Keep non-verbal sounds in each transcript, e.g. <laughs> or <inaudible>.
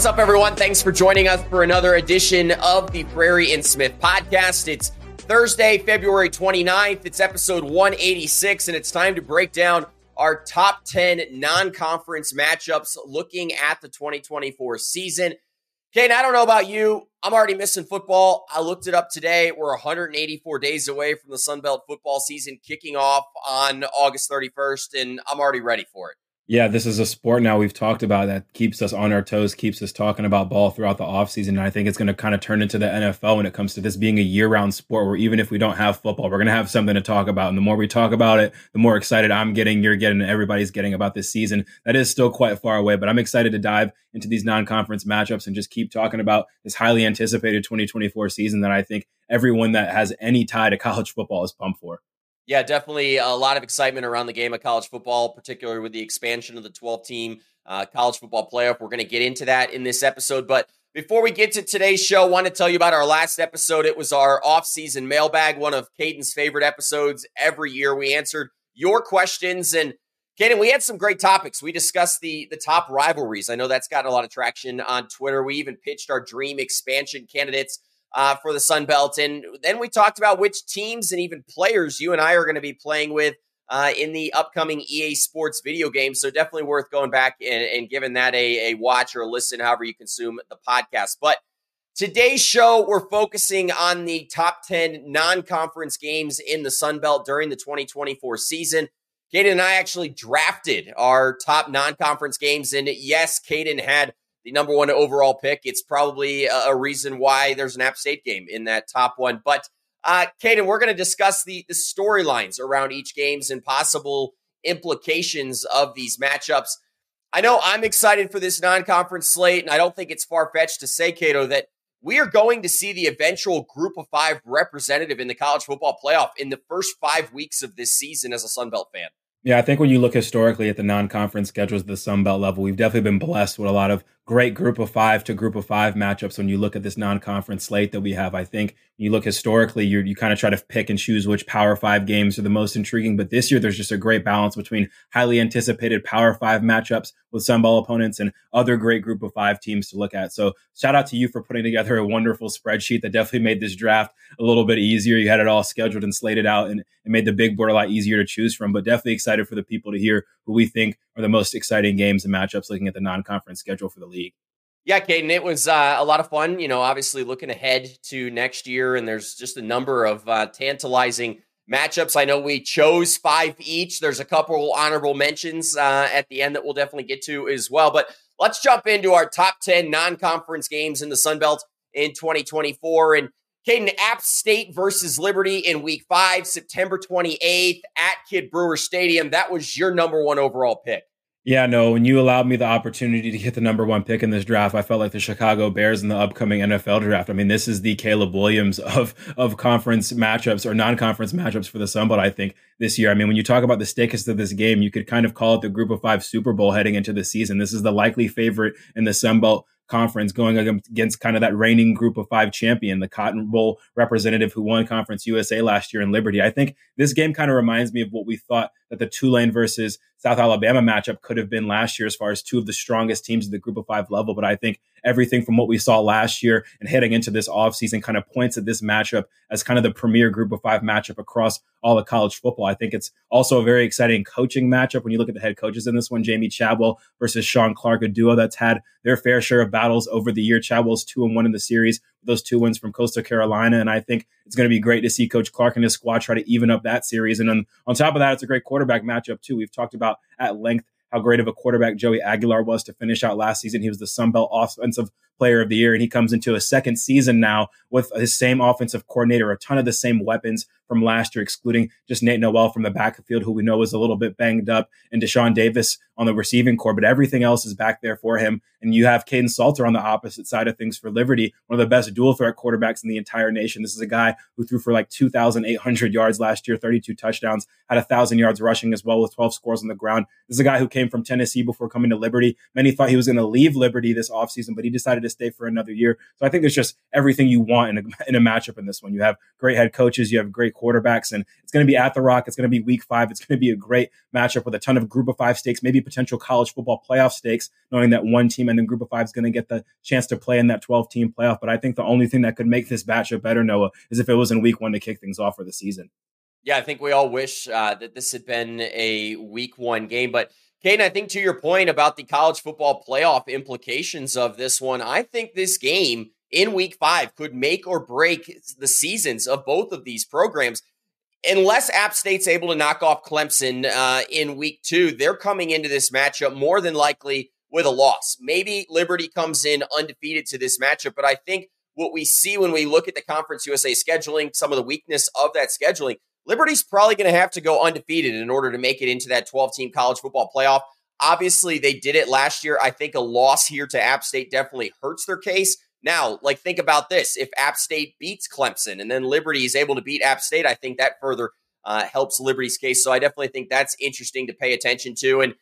What's up, everyone? Thanks for joining us for another edition of the Frary and Smith podcast. It's Thursday, February 29th. It's episode 186, and it's time to break down our top 10 non conference matchups looking at the 2024 season. Kane, I don't know about you. I'm already missing football. I looked it up today. We're 184 days away from the Sun Belt football season kicking off on August 31st, and I'm already ready for it yeah, this is a sport now we've talked about that keeps us on our toes, keeps us talking about ball throughout the offseason. And I think it's going to kind of turn into the NFL when it comes to this being a year round sport where even if we don't have football, we're going to have something to talk about. And the more we talk about it, the more excited I'm getting, you're getting, everybody's getting about this season. That is still quite far away, but I'm excited to dive into these non conference matchups and just keep talking about this highly anticipated 2024 season that I think everyone that has any tie to <laughs> college football is pumped for. Yeah, definitely a lot of excitement around the game of college football, particularly with the expansion of the 12 team uh, college football playoff. We're going to get into that in this episode. But before we get to today's show, I want to tell you about our last episode. It was our off-season mailbag, one of Caden's favorite episodes every year. We answered your questions and Caden, we had some great topics. We discussed the the top rivalries. I know that's gotten a lot of traction on Twitter. We even pitched our dream expansion candidates uh, for the Sun Belt. And then we talked about which teams and even players you and I are going to be playing with uh, in the upcoming EA Sports video game. So definitely worth going back and, and giving that a, a watch or a listen, however you consume the podcast. But today's show, we're focusing on the top 10 non conference games in the Sun Belt during the 2024 season. Caden and I actually drafted our top non conference games. And yes, Caden had the number one overall pick. It's probably a, a reason why there's an App State game in that top one. But uh, Caden, we're going to discuss the, the storylines around each games and possible implications of these matchups. I know I'm excited for this non-conference slate, and I don't think it's far-fetched to say, Cato, that we are going to see the eventual group of five representative in the college football playoff in the first five weeks of this season as a Sun Belt fan. Yeah, I think when you look historically at the non-conference schedules at the Sun Belt level, we've definitely been blessed with a lot of great group of five to group of five matchups. When you look at this non-conference slate that we have, I think when you look historically, you you kind of try to pick and choose which Power Five games are the most intriguing. But this year, there's just a great balance between highly anticipated Power Five matchups with Sun Belt opponents and other great group of five teams to look at. So shout out to you for putting together a wonderful spreadsheet that definitely made this draft a little bit easier. You had it all scheduled and slated out, and it made the big board a lot easier to choose from. But definitely excited for the people to hear we think are the most exciting games and matchups looking at the non-conference schedule for the league. Yeah, Caden, it was uh, a lot of fun. You know, obviously looking ahead to next year, and there's just a number of uh, tantalizing matchups. I know we chose five each. There's a couple honorable mentions uh, at the end that we'll definitely get to as well. But let's jump into our top 10 non conference games in the Sun Belt in 2024. And Caden, App State versus Liberty in week five, September 28th at Kidd Brewer Stadium. That was your number one overall pick. Yeah, no, when you allowed me the opportunity to get the number one pick in this draft, I felt like the Chicago Bears in the upcoming NFL draft. I mean, this is the Caleb Williams of of conference matchups or non-conference matchups for the Sun Belt, I think, this year. I mean, when you talk about the stakest of this game, you could kind of call it the group of five Super Bowl heading into the season. This is the likely favorite in the Sun Belt conference going against kind of that reigning group of five champion, the Cotton Bowl representative who won Conference USA last year in Liberty. I think this game kind of reminds me of what we thought that the Tulane versus South Alabama matchup could have been last year as far as two of the strongest teams at the group of five level. But I think everything from what we saw last year and heading into this offseason kind of points at this matchup as kind of the premier group of five matchup across all of college football. I think it's also a very exciting coaching matchup when you look at the head coaches in this one, Jamey Chadwell versus Shawn Clark, a duo that's had their fair share of battles over the year. Chadwell's two and one in the series, those two wins from Coastal Carolina. And I think it's going to be great to see Coach Clark and his squad try to even up that series. And then on top of that, it's a great quarterback matchup too. We've talked about at length how great of a quarterback Joey Aguilar was to finish out last season. He was the Sun Belt Offensive Player of the Year, and he comes into a second season now with his same offensive coordinator, a ton of the same weapons from last year, excluding just Nate Noel from the backfield, who we know was a little bit banged up, and Dashaun Davis on the receiving core, but everything else is back there for him. And you have Kaidon Salter on the opposite side of things for Liberty, one of the best dual threat quarterbacks in the entire nation. This is a guy who threw for like 2,800 yards last year, 32 touchdowns, had a thousand yards rushing as well with 12 scores on the ground. This is a guy who came from Tennessee before coming to Liberty. Many thought he was going to leave Liberty this offseason, but he decided to stay for another year. So I think there's just everything you want in a, <laughs> in a matchup in this one. You have great head coaches, you have great quarterbacks. And it's going to be at the Rock. It's going to be week five. It's going to be a great matchup with a ton of group of five stakes, maybe potential college football playoff stakes, knowing that one team and then group of five is going to get the chance to play in that 12 team playoff. But I think the only thing that could make this matchup better, Noah, is if it was in week one to kick things off for the season. Yeah, I think we all wish uh, that this had been a week one game. But, Kane, I think to your point about the college football playoff implications of this one, I think this game in week five could make or break the seasons of both of these programs. Unless App State's able to knock off Clemson uh, in week two, they're coming into this matchup more than likely with a loss. Maybe Liberty comes in undefeated to this matchup, but I think what we see when we look at the Conference USA scheduling, some of the weakness of that scheduling, Liberty's probably going to have to go undefeated in order to make it into that 12 team college football playoff. Obviously, they did it last year. I think a loss here to App State definitely hurts their case. Now, like, think about this. If App State beats Clemson and then Liberty is able to beat App State, I think that further uh, helps Liberty's case. So I definitely think that's interesting to pay attention to. And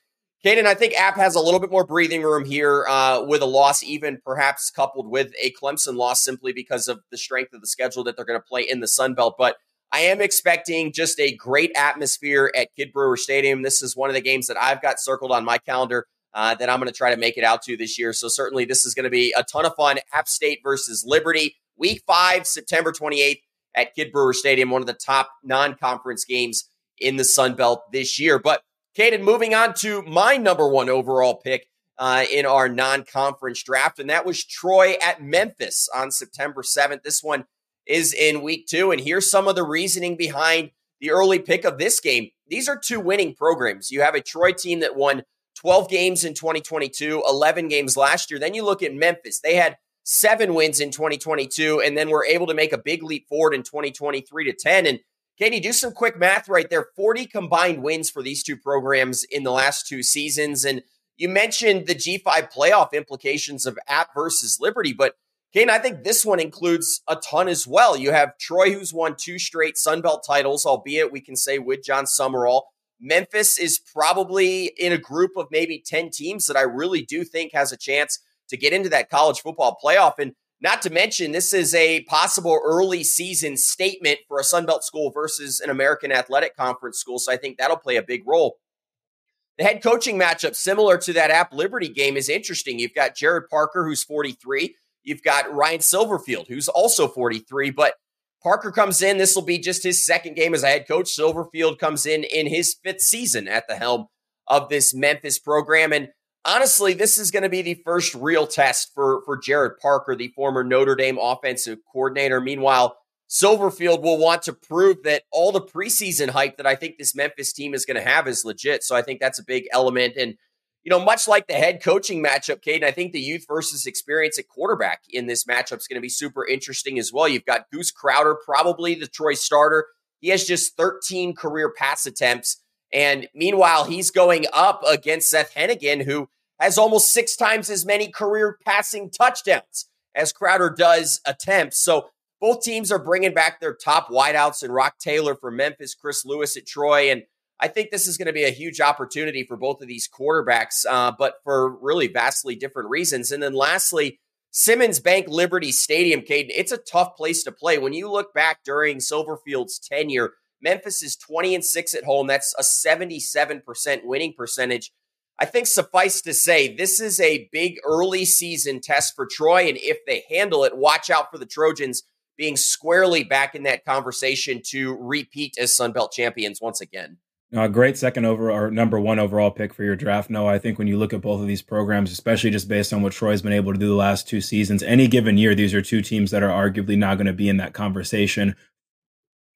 Caden, I think App has a little bit more breathing room here uh, with a loss, even perhaps coupled with a Clemson loss, simply because of the strength of the schedule that they're going to play in the Sun Belt. But I am expecting just a great atmosphere at Kidd Brewer Stadium. This is one of the games that I've got circled on my calendar uh, that I'm going to try to make it out to this year. So certainly this is going to be a ton of fun. App State versus Liberty, Week Five, September 28th at Kidd Brewer Stadium, one of the top non-conference games in the Sun Belt this year. But Caden, moving on to my number one overall pick uh, in our non-conference draft, and that was Troy at Memphis on September 7th. This one is in week two. And here's some of the reasoning behind the early pick of this game. These are two winning programs. You have a Troy team that won 12 games in 2022, 11 games last year. Then you look at Memphis. They had seven wins in 2022 and then were able to make a big leap forward in 2023 to 10. And you do some quick math right there? 40 combined wins for these two programs in the last two seasons. And you mentioned the G5 playoff implications of App versus Liberty, but Kane, I think this one includes a ton as well. You have Troy, who's won two straight Sun Belt titles, albeit we can say with Jon Sumrall. Memphis is probably in a group of maybe 10 teams that I really do think has a chance to get into that college football playoff. And not to mention, this is a possible early season statement for a Sun Belt school versus an American Athletic Conference school. So I think that'll play a big role. The head coaching matchup, similar to that App Liberty game, is interesting. You've got Gerad Parker, who's 43. You've got Ryan Silverfield, who's also 43, but Parker comes in. This will be just his second game as a head coach. Silverfield comes in in his fifth season at the helm of this Memphis program. And honestly, this is going to be the first real test for, for Gerad Parker, the former Notre Dame offensive coordinator. Meanwhile, Silverfield will want to prove that all the preseason hype that I think this Memphis team is going to have is legit. So I think that's a big element. And you know, much like the head coaching matchup, Caden, I think the youth versus experience at quarterback in this matchup is going to be super interesting as well. You've got Goose Crowder, probably the Troy starter. He has just 13 career pass attempts. And meanwhile, he's going up against Seth Henigan, who has almost six times as many career passing touchdowns as Crowder does attempts. So both teams are bringing back their top wideouts and Roc Taylor for Memphis, Chris Lewis at Troy, and I think this is going to be a huge opportunity for both of these quarterbacks, uh, but for really vastly different reasons. And then lastly, Simmons Bank Liberty Stadium, Caden, it's a tough place to play. When you look back during Silverfield's tenure, Memphis is 20 and 6 at home. That's a 77% winning percentage. I think suffice to say, this is a big early season test for Troy. And if they handle it, watch out for the Trojans being squarely back in that conversation to repeat as Sun Belt champions once again. A great second over or number one overall pick for your draft. No, I think when you look at both of these programs, especially just based on what Troy's been able to do the last two seasons, any given year, these are two teams that are arguably not going to be in that conversation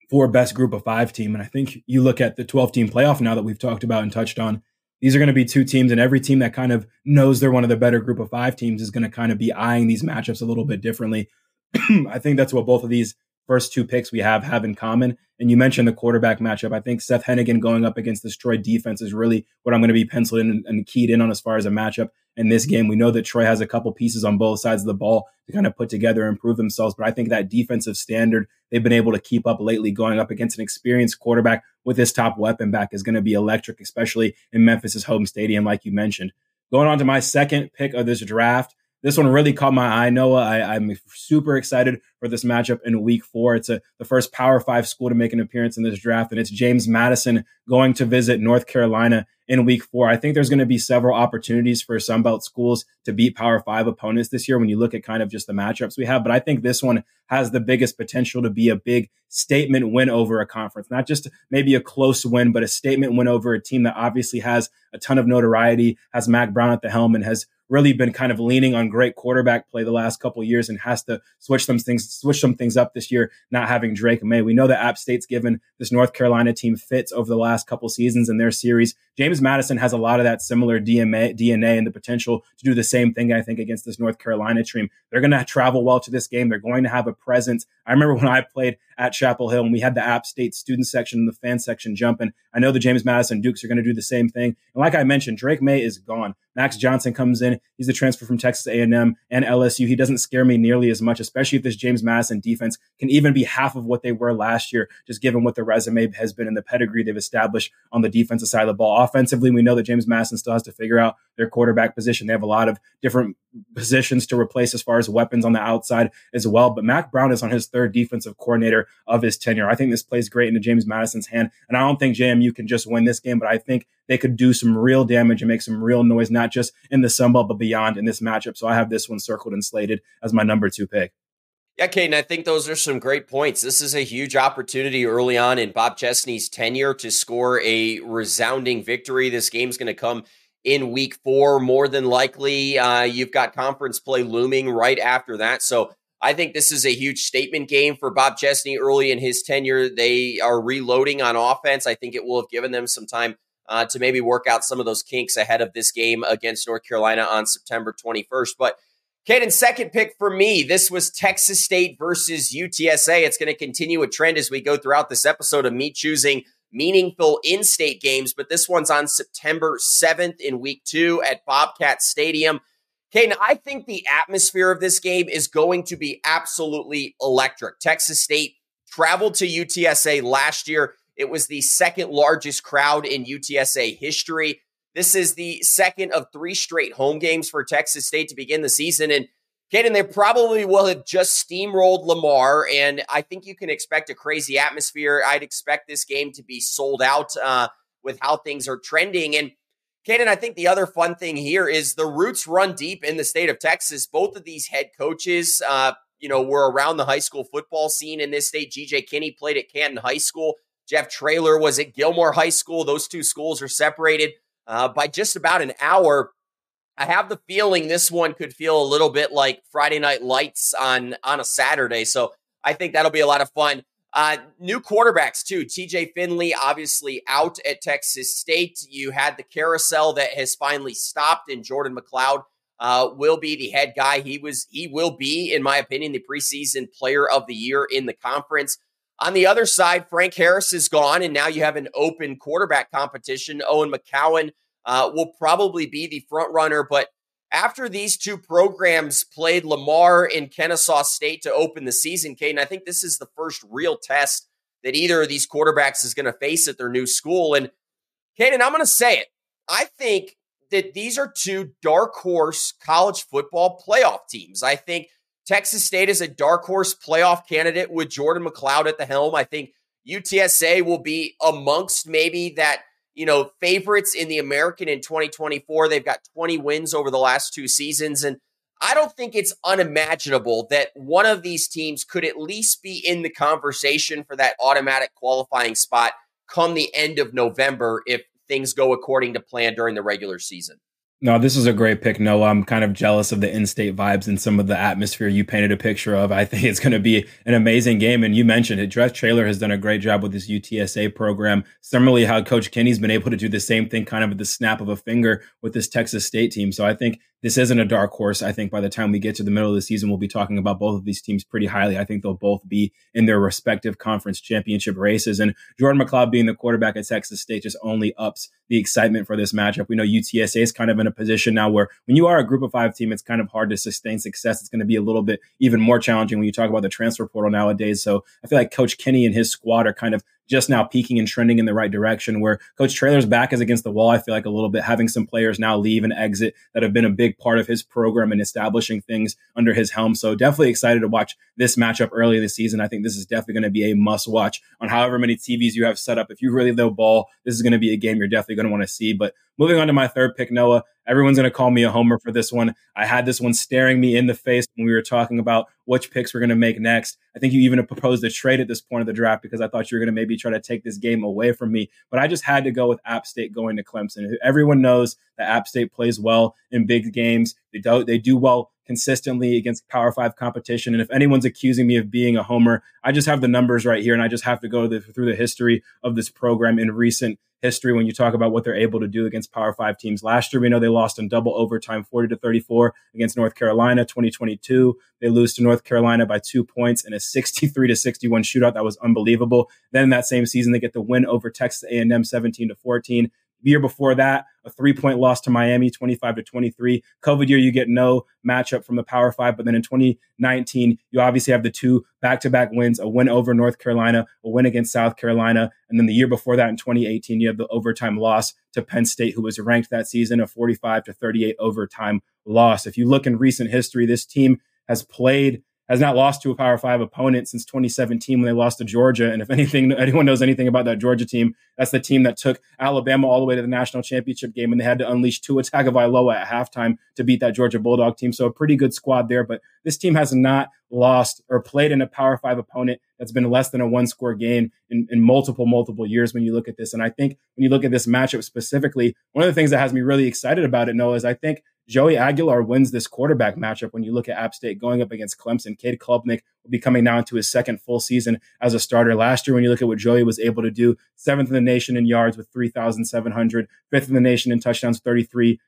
for best group of five team. And I think you look at the 12 team playoff now that we've talked about and touched on, these are going to be two teams, and every team that kind of knows they're one of the better group of five teams is going to kind of be eyeing these matchups a little bit differently. <clears throat> I think that's what both of these first two picks we have have in common. And you mentioned the quarterback matchup. I think Seth Henigan going up against this Troy defense is really what I'm going to be penciled in and keyed in on as far as a matchup in this game. We know that Troy has a couple pieces on both sides of the ball to kind of put together and improve themselves. But I think that defensive standard they've been able to keep up lately going up against an experienced quarterback with his top weapon back is going to be electric, especially in Memphis's home stadium, like you mentioned. Going on to my second pick of this draft, this one really caught my eye, Noah. I, am super excited for this matchup in week four. It's a, the first Power Five school to make an appearance in this draft, and it's James Madison going to visit North Carolina in week four. I think there's going to be several opportunities for Sunbelt schools to beat Power Five opponents this year when you look at kind of just the matchups we have. But I think this one has the biggest potential to be a big statement win over a conference, not just maybe a close win, but a statement win over a team that obviously has a ton of notoriety, has Mack Brown at the helm, and has really been kind of leaning on great quarterback play the last couple years and has to switch some things switch some things up this year not having Drake Maye. We know that App State's given this North Carolina team fits over the last couple seasons in their series. James Madison has a lot of that similar DNA, DNA and the potential to do the same thing I think against this North Carolina team. They're going to travel well to this game. They're going to have a presence. I remember <laughs> when I played at Chapel Hill and we had the App State student section and the fan section jumping. I know the James Madison Dukes are going to do the same thing. And like I mentioned, Drake Maye is gone. Max Johnson comes in. He's a transfer from Texas A&M and LSU. He doesn't scare me nearly as much, especially if this James Madison defense can even be half of what they were last year, just given what the resume has been and the pedigree they've established on the defensive side of the ball. Offensively, we know that James Madison still has to figure out their quarterback position. They have a lot of different positions to replace as far as weapons on the outside as well. But Mack Brown is on his third defensive coordinator of his tenure. I think this plays great into James Madison's hand. And I don't think JMU can just win this game, but I think they could do some real damage and make some real noise, not just in the Sun Belt, but beyond in this matchup. So I have this one circled and slated as my number two pick. Yeah, Caden, I think those are some great points. This is a huge opportunity early on in Bob Chesney's tenure to score a resounding victory. This game's going to come in week four, more than likely. Uh, you've got conference play looming right after that. So I think this is a huge statement game for Bob Chesney early in his tenure. They are reloading on offense. I think it will have given them some time uh, to maybe work out some of those kinks ahead of this game against North Carolina on September 21st. But Caden, second pick for me. This was Texas State versus UTSA. It's going to continue a trend as we go throughout this episode of me choosing meaningful in state games, but this one's on September 7th in week two at Bobcat Stadium. Caden, I think the atmosphere of this game is going to be absolutely electric. Texas State traveled to UTSA last year. It was the second largest crowd in UTSA history. This is the second of three straight home games for Texas State to begin the season. And Caden, they probably will have just steamrolled Lamar, and I think you can expect a crazy atmosphere. I'd expect this game to be sold out uh, with how things are trending. And Caden, I think the other fun thing here is the roots run deep in the state of Texas. Both of these head coaches, uh, you know, were around the high school football scene in this state. GJ Kinney played at Canton High School. Jeff Traylor was at Gilmer High School. Those two schools are separated uh, by just about an hour. I have the feeling this one could feel a little bit like Friday Night Lights on on a Saturday. So I think that'll be a lot of fun. Uh, new quarterbacks too. TJ Finley obviously out at Texas State. You had the carousel that has finally stopped, and Jordan McCloud uh, will be the head guy. He was he will be, in my opinion, the preseason player of the year in the conference. On the other side, Frank Harris is gone, and now you have an open quarterback competition. Owen McCown uh, will probably be the front runner, but after these two programs played Lamar in Kennesaw State to open the season, Caden, I think this is the first real test that either of these quarterbacks is going to face at their new school. And Caden, I'm going to say it. I think that these are two dark horse college football playoff teams. I think Texas State is a dark horse playoff candidate with Jordan McCloud at the helm. I think UTSA will be amongst maybe that, you know, favorites in the American in 2024. They've got 20 wins over the last two seasons. And I don't think it's unimaginable that one of these teams could at least be in the conversation for that automatic qualifying spot come the end of November if things go according to plan during the regular season. No, this is a great pick, Noah. I'm kind of jealous of the in-state vibes and some of the atmosphere you painted a picture of. I think it's going to be an amazing game. And you mentioned it. Jeff Traylor has done a great job with this UTSA program. Similarly, how Coach Kinney's been able to do the same thing kind of at the snap of a finger with this Texas State team. So I think this isn't a dark horse. I think by the time we get to the middle of the season, we'll be talking about both of these teams pretty highly. I think they'll both be in their respective conference championship races. And Jordan McCloud being the quarterback at Texas State just only ups the excitement for this matchup. We know UTSA is kind of in a position now where when you are a group of five team, it's kind of hard to sustain success. It's going to be a little bit even more challenging when you talk about the transfer portal nowadays. So I feel like Coach Kinney and his squad are kind of just now peaking and trending in the right direction. Where Coach Traylor's back is against the wall, I feel like a little bit having some players now leave and exit that have been a big part of his program and establishing things under his helm. So definitely excited to watch this matchup early this season. I think this is definitely going to be a must watch on however many TVs you have set up. If you really low ball, this is going to be a game you're definitely going to want to see. But moving on to my third pick, Noah, everyone's going to call me a homer for this one. I had this one staring me in the face when we were talking about which picks we're going to make next. I think you even proposed a trade at this point of the draft because I thought you were going to maybe try to take this game away from me. But I just had to go with App State going to Clemson. Everyone knows that App State plays well in big games. They do, they do well consistently against Power Five competition. And if anyone's accusing me of being a homer, I just have the numbers right here, and I just have to go the, through the history of this program in recent history when you talk about what they're able to do against Power Five teams. Last year, we know they lost in double overtime, 40 to 34 against North Carolina. 2022, they lose to North Carolina by two points in a 63 to 61 shootout. That was unbelievable. Then that same season, they get the win over Texas A&M, 17 to 14. The year before that, a three point loss to Miami, 25 to 23. COVID year, you get no matchup from the Power Five. But then in 2019, you obviously have the two back to back wins a win over North Carolina, a win against South Carolina. And then the year before that, in 2018, you have the overtime loss to Penn State, who was ranked that season, a 45 to 38 overtime loss. If you look in recent history, this team has played has not lost to a Power Five opponent since 2017 when they lost to Georgia. And if anything, <laughs> anyone knows anything about that Georgia team, that's the team that took Alabama all the way to the national championship game, and they had to unleash Tua Tagovailoa at halftime to beat that Georgia Bulldog team. So a pretty good squad there. But this team has not lost or played in a Power Five opponent that's been less than a one score game in, in multiple, multiple years when you look at this. And I think when you look at this matchup specifically, one of the things that has me really excited about it, Noah, is I think Joey Aguilar wins this quarterback matchup when you look at App State going up against Clemson. Cade Klubnik will be coming now into his second full season as a starter. Last year, when you look at what Joey was able to do, seventh in the nation in yards with 3,700, fifth in the nation in touchdowns, 33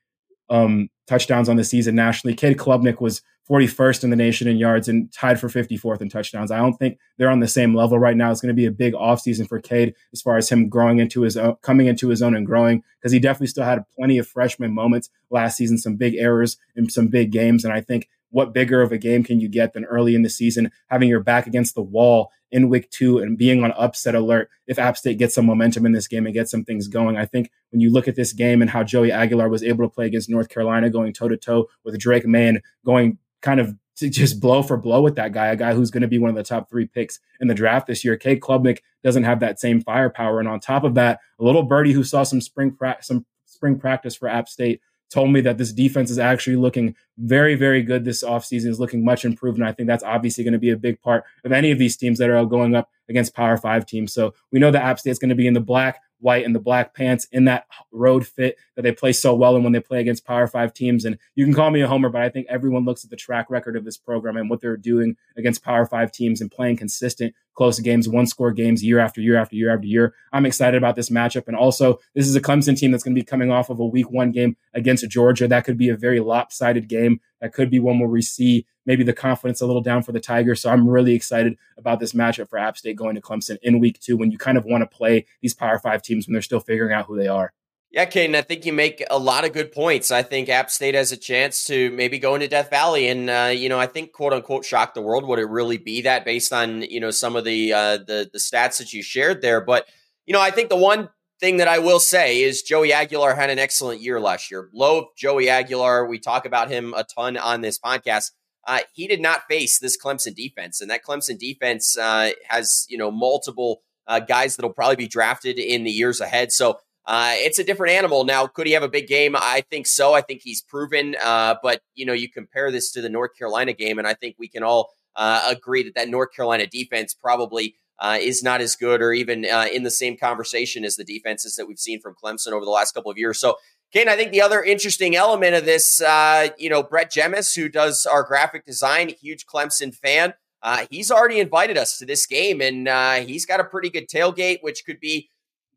um, touchdowns on the season nationally. Cade Klubnik was 41st in the nation in yards and tied for 54th in touchdowns. I don't think they're on the same level right now. It's going to be a big offseason for Cade as far as him growing into his own, coming into his own and growing because he definitely still had plenty of freshman moments last season, some big errors in some big games. And I think what bigger of a game can you get than early in the season, having your back against the wall in week two and being on upset alert if App State gets some momentum in this game and gets some things going. I think when you look at this game and how Joey Aguilar was able to play against North Carolina, going toe to toe with Drake Maye and going kind of to just blow for blow with that guy, a guy who's going to be one of the top three picks in the draft this year. Cade Klubnik doesn't have that same firepower. And on top of that, a little birdie who saw some spring pra- some spring practice for App State told me that this defense is actually looking very, very good this offseason, is looking much improved. And I think that's obviously going to be a big part of any of these teams that are going up against Power Five teams. So we know that App State's going to be in the black white and the black pants in that road fit that they play so well in when they play against Power Five teams. And you can call me a homer, but I think everyone looks at the track record of this program and what they're doing against Power Five teams and playing consistent, close games, one score games year after year after year after year. I'm excited about this matchup. And also, this is a Clemson team that's going to be coming off of a week one game against Georgia. That could be a very lopsided game. That could be one where we see maybe the confidence a little down for the Tigers. So I'm really excited about this matchup for App State going to Clemson in week two when you kind of want to play these Power Five teams when they're still figuring out who they are. Yeah, Caden, I think you make a lot of good points. I think App State has a chance to maybe go into Death Valley, and uh, you know, I think quote unquote shock the world. Would it really be that based on you know some of the uh, the the stats that you shared there? But you know, I think the one thing that I will say is Joey Aguilar had an excellent year last year. Low Joey Aguilar, we talk about him a ton on this podcast uh, he did not face this Clemson defense, and that Clemson defense uh, has you know multiple uh, guys that'll probably be drafted in the years ahead. So uh, it's a different animal. Now, could he have a big game? I think so. I think he's proven. Uh, but you know, you compare this to the North Carolina game, and I think we can all uh, agree that that North Carolina defense probably. is not as good, or even in the same conversation as the defenses that we've seen from Clemson over the last couple of years. So Ken, I think the other interesting element of this, uh, you know, Brett Jemis, who does our graphic design, huge Clemson fan, uh, he's already invited us to this game, and uh, he's got a pretty good tailgate, which could be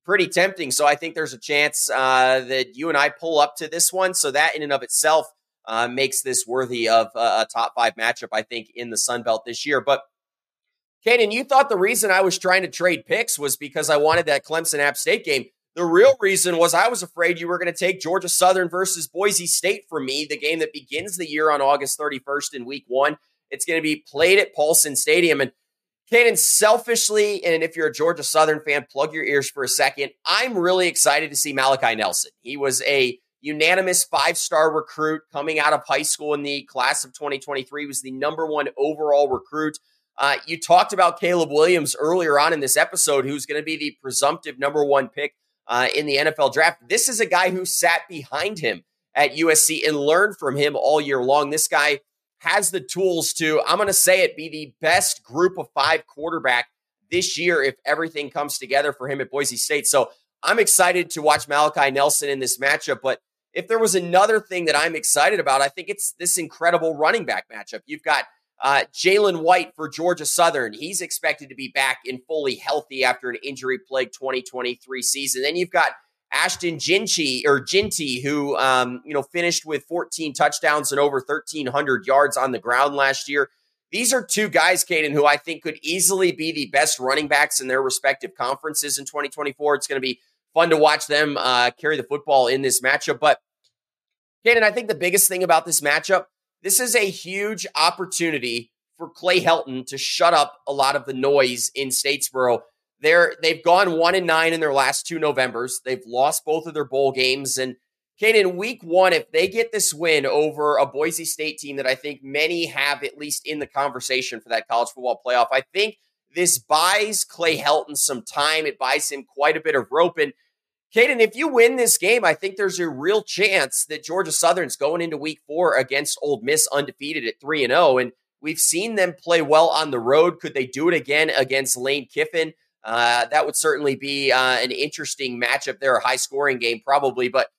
pretty tempting. So I think there's a chance uh, that you and I pull up to this one. So that in and of itself uh, makes this worthy of a top five matchup, I think, in the Sun Belt this year. But Kaden, you thought the reason I was trying to trade picks was because I wanted that Clemson App State game. The real reason was I was afraid you were going to take Georgia Southern versus Boise State for me, the game that begins the year on August 31st in week one. It's going to be played at Paulson Stadium. And Kaiden, selfishly, and if you're a Georgia Southern fan, plug your ears for a second. I'm really excited to see Malachi Nelson. He was a unanimous five star recruit coming out of high school in the class of 2023. He was the number one overall recruit. Uh, you talked about Caleb Williams earlier on in this episode, who's going to be the presumptive number one pick uh, in the NFL draft. This is a guy who sat behind him at USC and learned from him all year long. This guy has the tools to, I'm going to say it, be the best group of five quarterback this year if everything comes together for him at Boise State. So I'm excited to watch Malachi Nelson in this matchup. But if there was another thing that I'm excited about, I think it's this incredible running back matchup. You've got uh, Jalen White for Georgia Southern. He's expected to be back and fully healthy after an injury plagued 2023 season. Then you've got Ashton Ginty or Ginty, who um, you know finished with 14 touchdowns and over 1,300 yards on the ground last year. These are two guys, Kaiden, who I think could easily be the best running backs in their respective conferences in 2024. It's going to be fun to watch them uh, carry the football in this matchup. But Kaiden, I think the biggest thing about this matchup, this is a huge opportunity for Clay Helton to shut up a lot of the noise in Statesboro they're they've gone one and nine in their last two Novembers. They've lost both of their bowl games. And Kaiden, week one, if they get this win over a Boise State team that I think many have at least in the conversation for that college football playoff, I think this buys Clay Helton some time. It buys him quite a bit of rope. And Kaiden, if you win this game, I think there's a real chance that Georgia Southern's going into week four against Ole Miss undefeated at 3 and 0. And we've seen them play well on the road. Could they do it again against Lane Kiffin? Uh, that would certainly be uh, an interesting matchup there, a high scoring game, probably. But,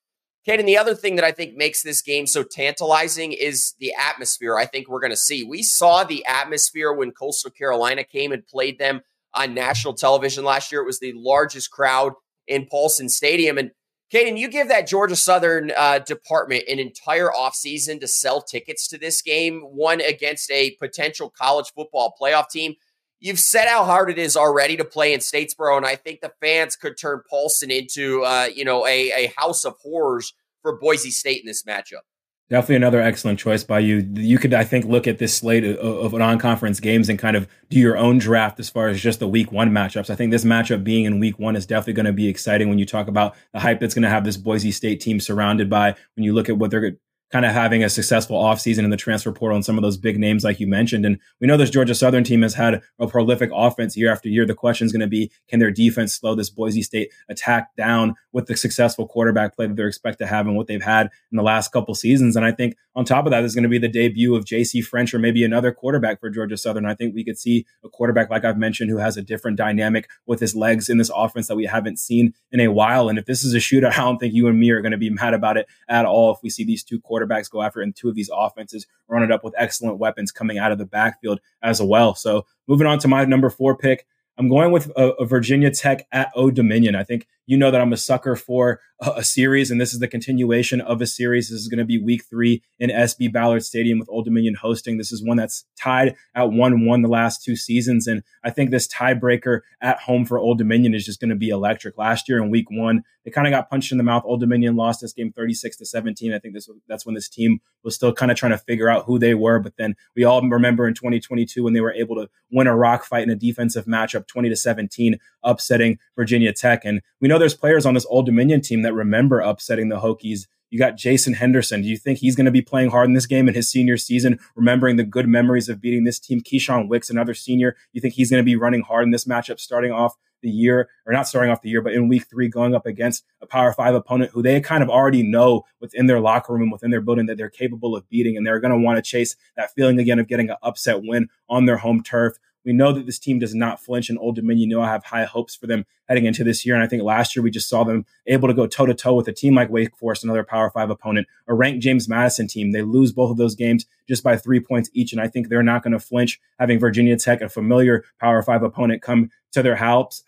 Kaiden, the other thing that I think makes this game so tantalizing is the atmosphere I think we're going to see. We saw the atmosphere when Coastal Carolina came and played them on national television last year. It was the largest crowd in Paulson Stadium. And, Kaiden, you give that Georgia Southern uh, department an entire offseason to sell tickets to this game, one against a potential college football playoff team you've said how hard it is already to play in Statesboro, and I think the fans could turn Paulson into uh, you know a, a house of horrors for Boise State in this matchup. Definitely another excellent choice by you. You could, I think, look at this slate of, of non-conference games and kind of do your own draft as far as just the week one matchups. I think this matchup being in week one is definitely going to be exciting when you talk about the hype that's going to have this Boise State team surrounded by. When you look at what they're kind of having a successful offseason in the transfer portal and some of those big names like you mentioned. And we know this Georgia Southern team has had a prolific offense year after year. The question is going to be, can their defense slow this Boise State attack down with the successful quarterback play that they're expected to have and what they've had in the last couple seasons? And I think on top of that, there's going to be the debut of JC French or maybe another quarterback for Georgia Southern. I think we could see a quarterback, like I've mentioned, who has a different dynamic with his legs in this offense that we haven't seen in a while. And if this is a shootout, <laughs> I don't think you and me are going to be mad about it at all if we see these two quarterbacks go after it two of these offenses run it up with excellent weapons coming out of the backfield as well. So moving on to my number four pick, I'm going with a, a Virginia Tech at Old Dominion. I think you know that I'm a sucker for a, a, series, and this is the continuation of a series. This is going to be week three in SB Ballard Stadium with Old Dominion hosting. This is one that's tied at 1 1 the last two seasons. And I think this tiebreaker at home for Old Dominion is just going to be electric. Last year in week one, they kind of got punched in the mouth. Old Dominion lost this game 36 to 17. I think this that's when this team was still kind of trying to figure out who they were. But then we all remember in 2022 when they were able to win a rock fight in a defensive matchup 20 to 17, upsetting Virginia Tech. And we know there's players on this Old Dominion team that remember upsetting the Hokies. You got Jason Henderson. Do you think he's going to be playing hard in this game in his senior season, remembering the good memories of beating this team? Keshawn Wicks, another senior. You think he's going to be running hard in this matchup starting off the year, or not starting off the year, but in week three, going up against a power five opponent who they kind of already know within their locker room, within their building, that they're capable of beating. And they're going to want to chase that feeling again of getting an upset win on their home turf. We know that this team does not flinch, and Old Dominion. You know, I have high hopes for them heading into this year. And I think last year we just saw them able to go toe to toe with a team like Wake Forest, another Power Five opponent, a ranked James Madison team. They lose both of those games just by three points each, and I think they're not going to flinch having Virginia Tech, a familiar Power Five opponent, come to their house,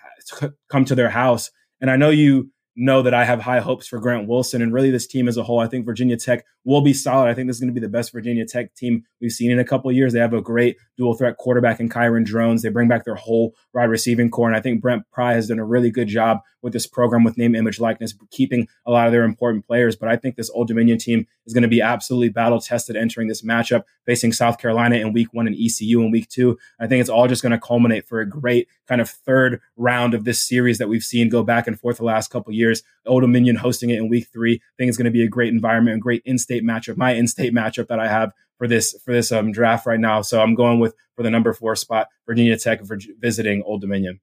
come to their house. And I know you know that I have high hopes for Grant Wilson and really this team as a whole. I think Virginia Tech will be solid. I think this is going to be the best Virginia Tech team we've seen in a couple years. They have a great dual threat quarterback in Kyron Drones. They bring back their whole wide receiving core. And I think Brent Pry has done a really good job with this program with name, image, likeness, keeping a lot of their important players. But I think this Old Dominion team is going to be absolutely battle tested entering this matchup, facing South Carolina in week one and ECU in week two. I think it's all just going to culminate for a great kind of third round of this series that we've seen go back and forth the last couple years. Old Dominion hosting it in week three. I think it's going to be a great environment, a great in-state matchup. My in-state matchup that I have for this for this um, draft right now. So I'm going with for the number four spot, Virginia Tech for visiting Old Dominion.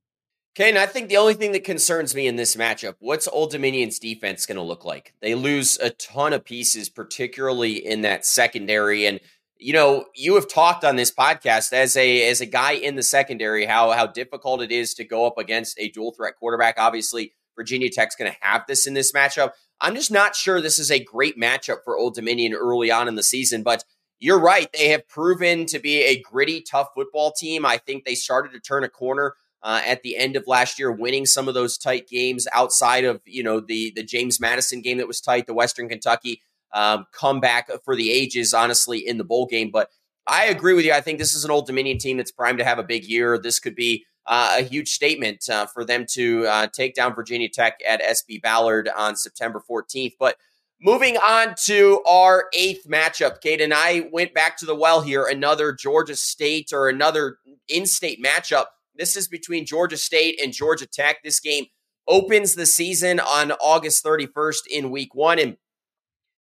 And I think the only thing that concerns me in this matchup, what's Old Dominion's defense going to look like? They lose a ton of pieces, particularly in that secondary. And you know, you have talked on this podcast as a as a guy in the secondary how how difficult it is to go up against a dual threat quarterback. Obviously, Virginia Tech's going to have this in this matchup. I'm just not sure this is a great matchup for Old Dominion early on in the season, but you're right. They have proven to be a gritty, tough football team. I think they started to turn a corner uh, at the end of last year, winning some of those tight games outside of you know the the James Madison game that was tight, the Western Kentucky um, comeback for the ages, honestly, in the bowl game. But I agree with you. I think this is an Old Dominion team that's primed to have a big year. This could be uh, a huge statement uh, for them to uh, take down Virginia Tech at SB Ballard on September 14th. But Moving on to our eighth matchup, Kate and I went back to the well here. Another Georgia State or another in state matchup. This is between Georgia State and Georgia Tech. This game opens the season on August 31st in week one. And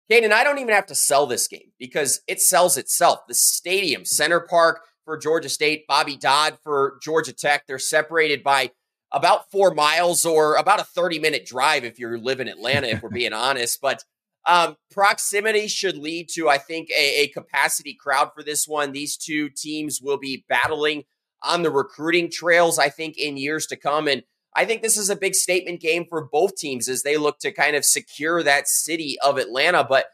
Kate and I don't even have to sell this game because it sells itself. The stadium, Center Parc for Georgia State, Bobby Dodd for Georgia Tech. They're separated by about four miles or about a 30 minute drive if you live in Atlanta, if we're being <laughs> honest. But um, proximity should lead to, I think, a, a capacity crowd for this one. These two teams will be battling on the recruiting trails, I think, in years to come. And I think this is a big statement game for both teams as they look to kind of secure that city of Atlanta. But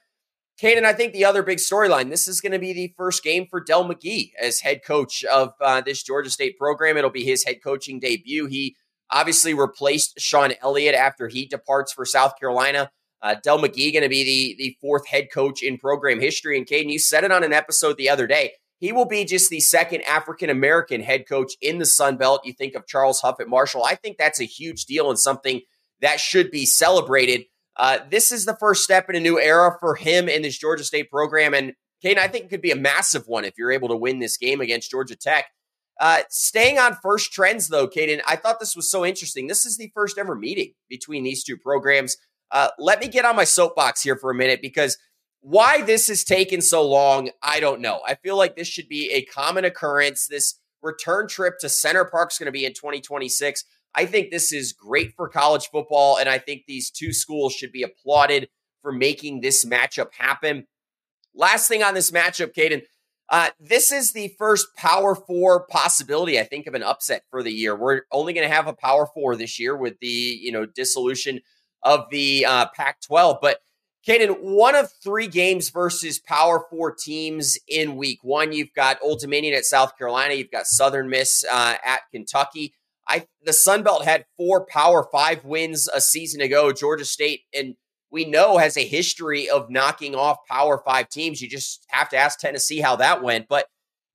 Caden, I think the other big storyline this is going to be the first game for Dell McGee as head coach of uh, this Georgia State program. It'll be his head coaching debut. He obviously replaced Shawn Elliott after he departs for South Carolina. Uh, Dell McGee going to be the the fourth head coach in program history. And Caden, you said it on an episode the other day. He will be just the second African American head coach in the Sun Belt. You think of Charles Huff at Marshall. I think that's a huge deal and something that should be celebrated. Uh, this is the first step in a new era for him in this Georgia State program. And Caden, I think it could be a massive one if you're able to win this game against Georgia Tech. Uh, staying on first trends, though, Kaden, I thought this was so interesting. This is the first ever meeting between these two programs. Uh, let me get on my soapbox here for a minute because why this has taken so long, I don't know. I feel like this should be a common occurrence. This return trip to Center Parc is going to be in 2026. I think this is great for college football, and I think these two schools should be applauded for making this matchup happen. Last thing on this matchup, Caden, uh, this is the first Power Four possibility, I think, of an upset for the year. We're only going to have a Power Four this year with the you know dissolution of the uh, Pac 12. But Caden, one of three games versus Power Four teams in week one. You've got Old Dominion at South Carolina. You've got Southern Miss uh, at Kentucky. I the Sun Belt had four Power Five wins a season ago. Georgia State, and we know has a history of knocking off Power Five teams. You just have to ask Tennessee how that went. But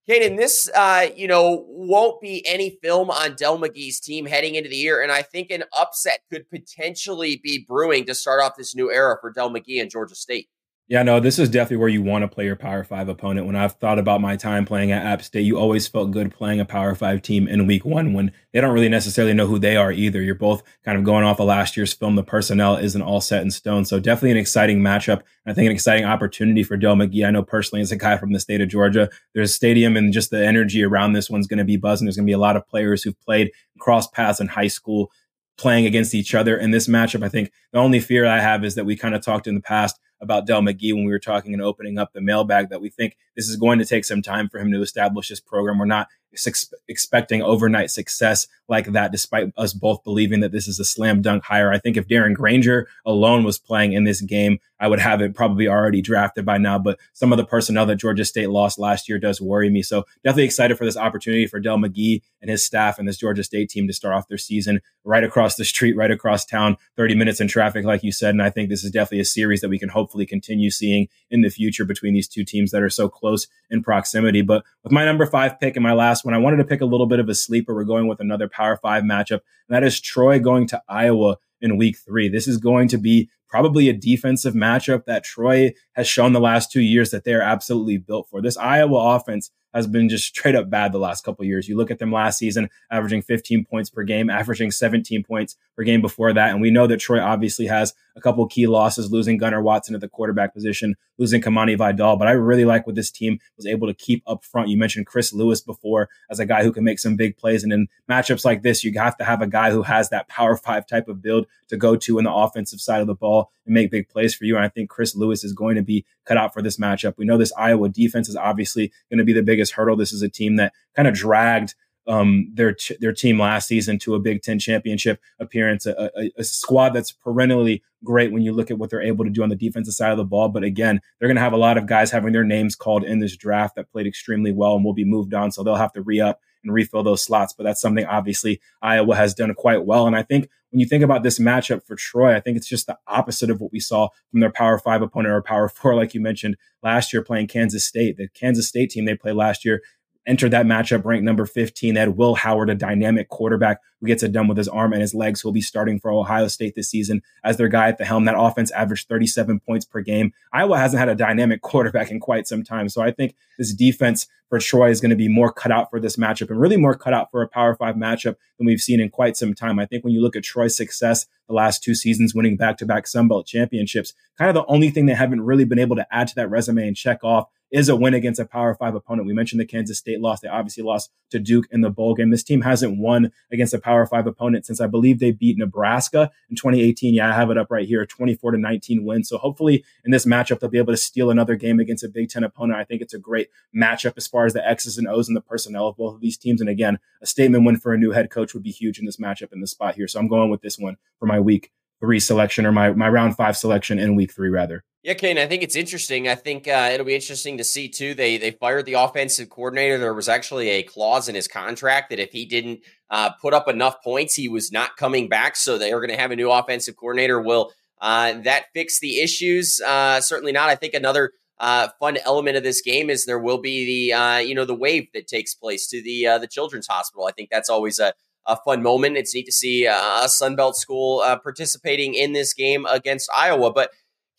Caden, this uh, you know won't be any film on Dell McGee's team heading into the year, and I think an upset could potentially be brewing to start off this new era for Dell McGee and Georgia State. Yeah, no, this is definitely where you want to play your Power Five opponent. When I've thought about my time playing at App State, you always felt good playing a Power Five team in week one when they don't really necessarily know who they are either. You're both kind of going off of last year's film. The personnel isn't all set in stone. So definitely an exciting matchup. I think an exciting opportunity for Dell McGee. I know personally as a guy from the state of Georgia, there's a stadium and just the energy around this one's going to be buzzing. There's going to be a lot of players who've played cross paths in high school playing against each other in this matchup. I think the only fear I have is that we kind of talked in the past about Dell McGee when we were talking and opening up the mailbag that we think this is going to take some time for him to establish this program. We're not ex- expecting overnight success like that, despite us both believing that this is a slam dunk hire. I think if Darren Grainger alone was playing in this game, I would have it probably already drafted by now. But some of the personnel that Georgia State lost last year does worry me. So definitely excited for this opportunity for Dell McGee and his staff and this Georgia State team to start off their season right across the street, right across town, 30 minutes in traffic, like you said. And I think this is definitely a series that we can hopefully continue seeing in the future between these two teams that are so close in proximity. But with my number five pick and my last one, I wanted to pick a little bit of a sleeper. We're going with another Power Five matchup, and that is Troy going to Iowa in week three. This is going to be probably a defensive matchup that Troy has shown the last two years that they're absolutely built for. This Iowa offense has been just straight up bad the last couple years. You look at them last season, averaging 15 points per game, averaging 17 points per game before that. And we know that Troy obviously has a couple key losses, losing Gunnar Watson at the quarterback position, losing Kamani Vidal. But I really like what this team was able to keep up front. You mentioned Chris Lewis before as a guy who can make some big plays. And in matchups like this, you have to have a guy who has that power five type of build to go to in the offensive side of the ball and make big plays for you. And I think Chris Lewis is going to be cut out for this matchup. We know this Iowa defense is obviously going to be the biggest hurdle. This is a team that kind of dragged um, their their team last season to a Big Ten championship appearance, a, a, a, squad that's perennially great when you look at what they're able to do on the defensive side of the ball. But again, they're going to have a lot of guys having their names called in this draft that played extremely well and will be moved on, so they'll have to re up and refill those slots. But that's something obviously Iowa has done quite well. And I think when you think about this matchup for Troy, I think it's just the opposite of what we saw from their Power Five opponent or Power Four, like you mentioned last year, playing Kansas State. The Kansas State team they played last year entered that matchup ranked number 15. They had Will Howard, a dynamic quarterback who gets it done with his arm and his legs, who will be starting for Ohio State this season as their guy at the helm. That offense averaged 37 points per game. Iowa hasn't had a dynamic <laughs> quarterback in quite some time. So I think this defense for Troy is going to be more cut out for this matchup and really more cut out for a Power Five matchup than we've seen in quite some time. I think when you look at Troy's success the last two seasons, winning back to back Sun Belt championships, kind of the only thing they haven't really been able to add to that resume and check off is a win against a Power Five opponent. We mentioned the Kansas State loss. They obviously lost to Duke in the bowl game. This team hasn't won against a Power Five opponent since I believe they beat Nebraska in 2018. Yeah, I have it up right here, 24 to 19 win. So hopefully in this matchup they'll be able to steal another game against a Big Ten opponent. I think it's a great matchup as far as the X's and O's and the personnel of both of these teams. And again, a statement win for a new head coach would be huge in this matchup in the spot here. So I'm going with this one for my week three selection or my my round five selection in week three rather. Yeah, Kane, I think it's interesting. I think uh, it'll be interesting to see too. They they fired the offensive coordinator. There was actually a clause in his contract that if he didn't uh, put up enough points, he was not coming back. So they are going to have a new offensive coordinator. Will uh, that fix the issues? Uh, certainly not. I think another uh, fun element of this game is there will be the uh, you know the wave that takes place to the the children's hospital. I think that's always a a fun moment. It's neat to see a Sunbelt school participating in this game against Iowa, but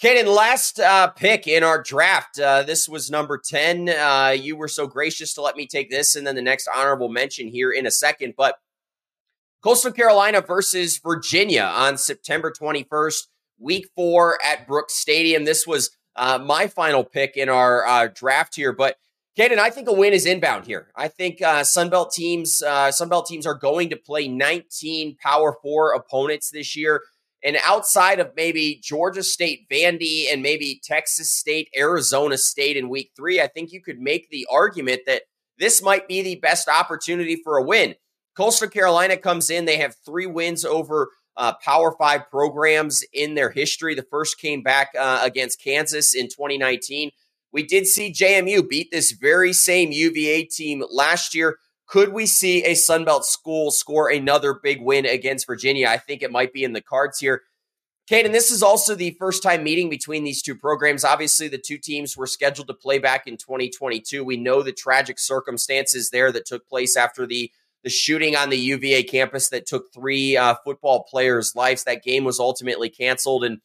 Kaiden, last uh, pick in our draft. Uh, this was number 10. Uh, you were so gracious to let me take this and then the next honorable mention here in a second. But Coastal Carolina versus Virginia on September 21st, week four at Brooks Stadium. This was uh, my final pick in our uh, draft here. But Kaiden, I think a win is inbound here. I think uh, Sunbelt teams, Sunbelt teams are going to play 19 Power Four opponents this year. And outside of maybe Georgia State, Vandy, and maybe Texas State, Arizona State in week three, I think you could make the argument that this might be the best opportunity for a win. Coastal Carolina comes in, they have three wins over uh, Power Five programs in their history. The first came back uh, against Kansas in 2019. We did see JMU beat this very same UVA team last year. Could we see a Sunbelt school score another big win against Virginia? I think it might be in the cards here. Kaiden, this is also the first time meeting between these two programs. Obviously, the two teams were scheduled to play back in 2022. We know the tragic circumstances there that took place after the the shooting on the UVA campus that took three uh, football players' lives. That game was ultimately canceled, and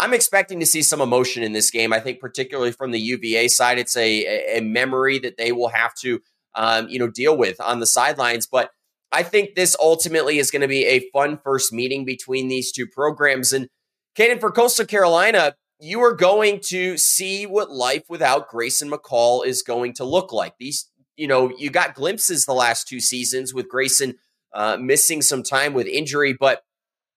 I'm expecting to see some emotion in this game. I think, particularly from the UVA side, it's a, a memory that they will have to um, you know, deal with on the sidelines. But I think this ultimately is going to be a fun first meeting between these two programs. And Kaiden, for Coastal Carolina, you are going to see what life without Grayson McCall is going to look like. These, you know, you got glimpses the last two seasons with Grayson uh, missing some time with injury, but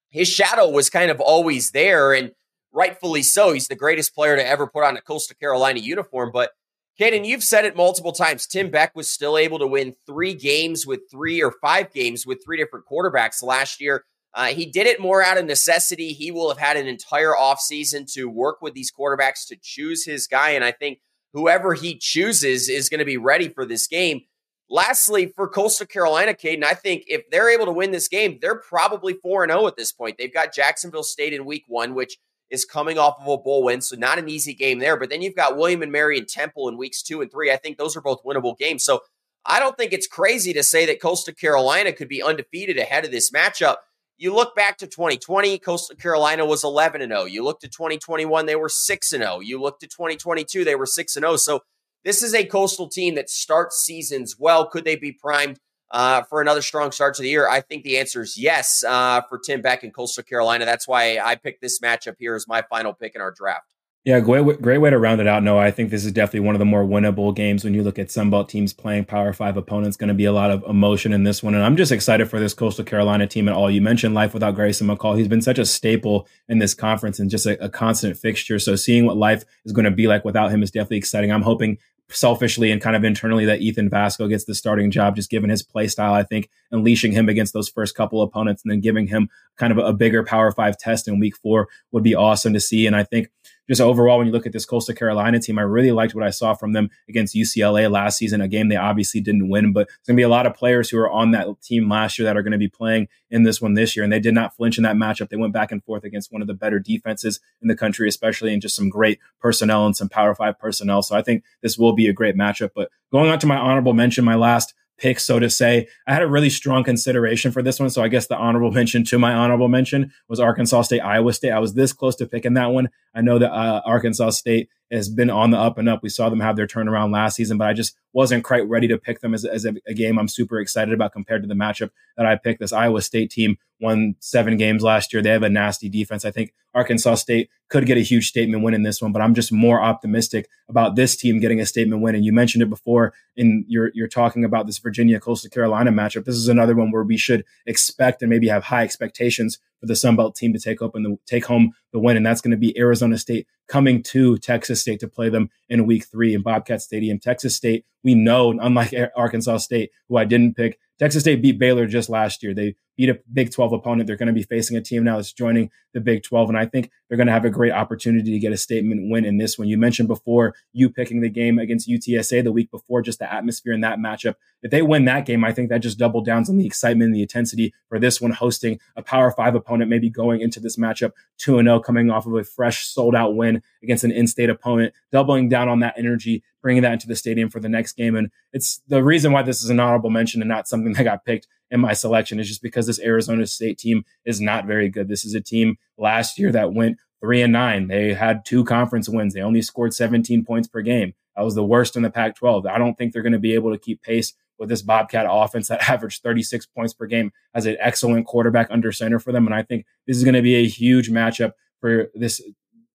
his shadow was kind of always there, and rightfully so. He's the greatest player to ever put on a Coastal Carolina uniform, but Kaiden, you've said it multiple times. Tim Beck was still able to win three games with three or five games with three different quarterbacks last year. Uh, he did it more out of necessity. He will have had an entire offseason to work with these quarterbacks to choose his guy. And I think whoever he chooses is going to be ready for this game. Lastly, for Coastal Carolina, Kaiden, I think if they're able to win this game, they're probably 4 0 at this point. They've got Jacksonville State in week one, which is coming off of a bowl win, so not an easy game there. But then you've got William and Mary and Temple in weeks two and three. I think those are both winnable games. So I don't think it's crazy to say that Coastal Carolina could be undefeated ahead of this matchup. you look back to 2020, Coastal Carolina was 11 and 0. You look to 2021, they were 6 and 0. You look to 2022, they were 6 and 0. So this is a Coastal team that starts seasons well. Could they be primed uh, for another strong start to the year? I think the answer is yes uh, for Tim Beck in Coastal Carolina. That's why I picked this matchup here as my final pick in our draft. Yeah, great, great way to round it out. No, I think this is definitely one of the more winnable games when you look at Sunbelt teams playing Power Five opponents. Going to be a lot of emotion in this one, and I'm just excited for this Coastal Carolina team and all. You mentioned life without Grayson McCall. He's been such a staple in this conference and just a, a constant fixture. So seeing what life is going to be like without him is definitely exciting. I'm hoping selfishly and kind of internally that Ethan Vasko gets the starting job, just given his play style. I think unleashing him against those first couple opponents and then giving him kind of a, bigger Power Five test in Week Four would be awesome to see. And I think just overall, when you look at this Coastal Carolina team, I really liked what I saw from them against UCLA last season, a game they obviously didn't win, but there's going to be a lot of players who are on that team last year that are going to be playing in this one this year. And they did not flinch in that matchup. They went back and forth against one of the better defenses in the country, especially, in just some great personnel and some Power Five personnel. So I think this will be a great matchup. But going on to my honorable mention, my last pick, so to say. I had a really strong consideration for this one. So I guess the honorable mention to my honorable mention was Arkansas State, Iowa State. I was this close to picking that one. I know that uh, Arkansas State has been on the up and up. We saw them have their turnaround last season, but I just wasn't quite ready to pick them as, as a, a, game I'm super excited about compared to the matchup that I picked. This Iowa State team won seven games last year. They have a nasty defense. I think Arkansas State could get a huge statement win in this one, but I'm just more optimistic about this team getting a statement win. And you mentioned it before in you're you're talking about this Virginia Coastal Carolina matchup. This is another one where we should expect and maybe have high expectations for the Sun Belt team to take up and the, take home the win, and that's going to be Arizona State coming to Texas State to play them in Week Three in Bobcat Stadium. Texas State, we know, unlike Arkansas State, who I didn't pick, Texas State beat Baylor just last year. They beat a Big 12 opponent. They're going to be facing a team now that's joining the Big 12. And I think they're going to have a great opportunity to get a statement win in this one. You mentioned before you picking the game against UTSA the week before, just the atmosphere in that matchup. If they win that game, I think that just double downs on the excitement and the intensity for this one, hosting a Power Five opponent, maybe going into this matchup 2 0, coming off of a fresh, sold out win against an in state opponent, doubling down on that energy bringing that into the stadium for the next game. And it's the reason why this is an honorable mention and not something that got picked in my selection is just because this Arizona State team is not very good. This is a team last year that went three and nine. They had two conference wins. They only scored 17 points per game. That was the worst in the Pac 12. I don't think they're going to be able to keep pace with this Bobcat offense that <laughs> averaged 36 points per game as an excellent quarterback under center for them. And I think this is going to be a huge matchup for this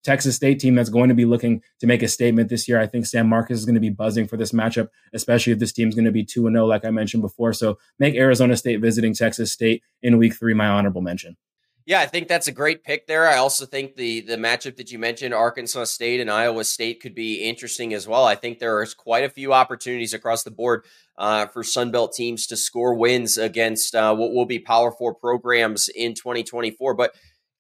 Texas State team that's going to be looking to make a statement this year. I think San Marcos is going to be buzzing for this matchup, especially if this team's going to be 2 0, like I mentioned before. So make Arizona State visiting Texas State in week three my honorable mention. Yeah, I think that's a great pick there. I also think the the matchup that you mentioned, Arkansas State and Iowa State, could be interesting as well. I think there is quite a few opportunities across the board uh, for Sunbelt teams to score wins against uh, what will be Power Four programs in 2024. But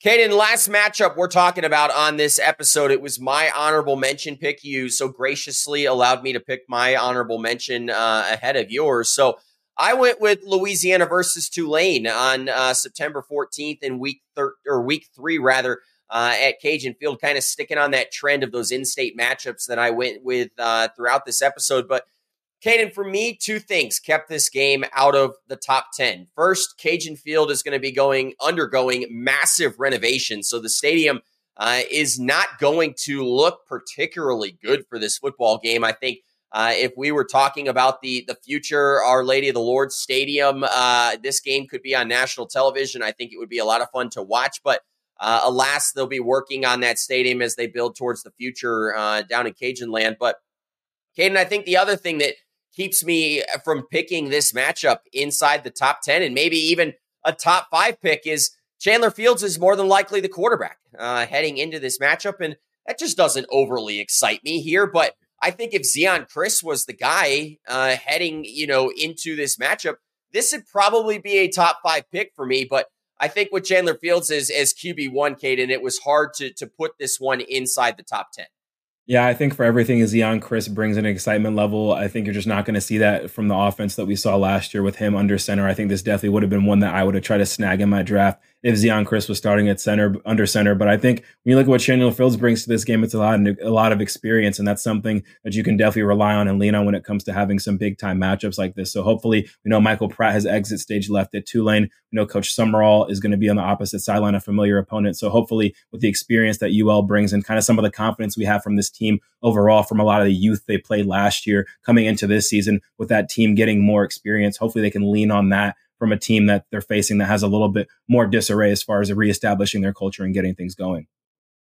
Kaiden, last matchup we're talking about on this episode, it was my honorable mention pick. You so graciously allowed me to pick my honorable mention uh, ahead of yours. So I went with Louisiana versus Tulane on uh, September 14th in week thir- or week three rather uh, at Cajun Field, kind of sticking on that trend of those in-state matchups that I went with uh, throughout this episode. But Kaiden, for me, two things kept this game out of the top 10. First, Cajun Field is going to be going undergoing massive renovation. So the stadium uh, is not going to look particularly good for this football game. I think uh, if we were talking about the the future Our Lady of the Lourdes Stadium, uh, this game could be on national television. I think it would be a lot of fun to watch. But uh, alas, they'll be working on that stadium as they build towards the future uh, down in Cajun land. But Kaiden, I think the other thing that keeps me from picking this matchup inside the top 10 and maybe even a top five pick is Chandler Fields is more than likely the quarterback uh, heading into this matchup. And that just doesn't overly excite me here. But I think if Zeon Chriss was the guy uh, heading, you know, into this matchup, this would probably be a top five pick for me. But I think with Chandler Fields as, as QB1, Kaiden, it was hard to, to put this one inside the top 10. Yeah, I think for everything Zeon Chriss brings an excitement level. I think you're just not going to see that from the offense that we saw last year with him under center. I think this definitely would have been one that I would have tried to snag in my draft if Zeon Chriss was starting at center under center. But I think when you look at what Chandler Fields brings to this game, it's a lot a lot of experience, and that's something that you can definitely rely on and lean on when it comes to having some big time matchups like this. So hopefully, you know Michael Pratt has exit stage left at Tulane. You know Coach Sumrall is going to be on the opposite sideline, a familiar opponent. So hopefully, with the experience that UL brings and kind of some of the confidence we have from this team overall, from a lot of the youth they played last year coming into this season, with that team getting more experience, hopefully they can lean on that from a team that they're facing that has a little bit more disarray as far as reestablishing their culture and getting things going.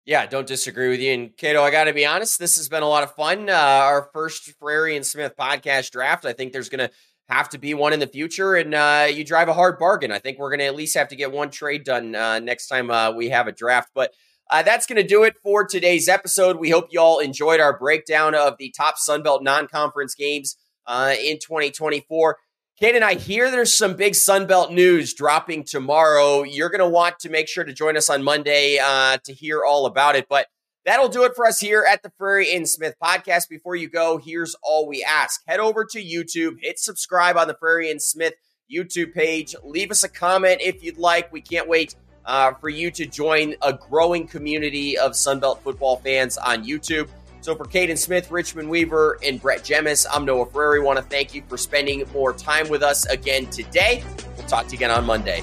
Yeah, don't disagree with you. And Kaiden, I got to be honest, this has been a lot of fun. Uh, our first Frary and Smith podcast draft. I think there's going to have to be one in the future, and uh, you drive a hard bargain. I think we're going to at least have to get one trade done uh, next time uh, we have a draft. But uh, that's going to do it for today's episode. We hope you all enjoyed our breakdown of the top Sunbelt non conference games uh, in 2024. Kaiden, I hear there's some big Sunbelt news dropping tomorrow. You're going to want to make sure to join us on Monday uh, to hear all about it. But that'll do it for us here at the Frary and Smith podcast. Before you go, here's all we ask head over to YouTube, hit subscribe on the Frary and Smith YouTube page, leave us a comment if you'd like. We can't wait uh, for you to join a growing community of Sunbelt football fans on YouTube. So for Kaiden Smith, Richmond Weaver, and Brett Jemis, I'm Noah Frary. Want to thank you for spending more time with us again today. We'll talk to you again on Monday.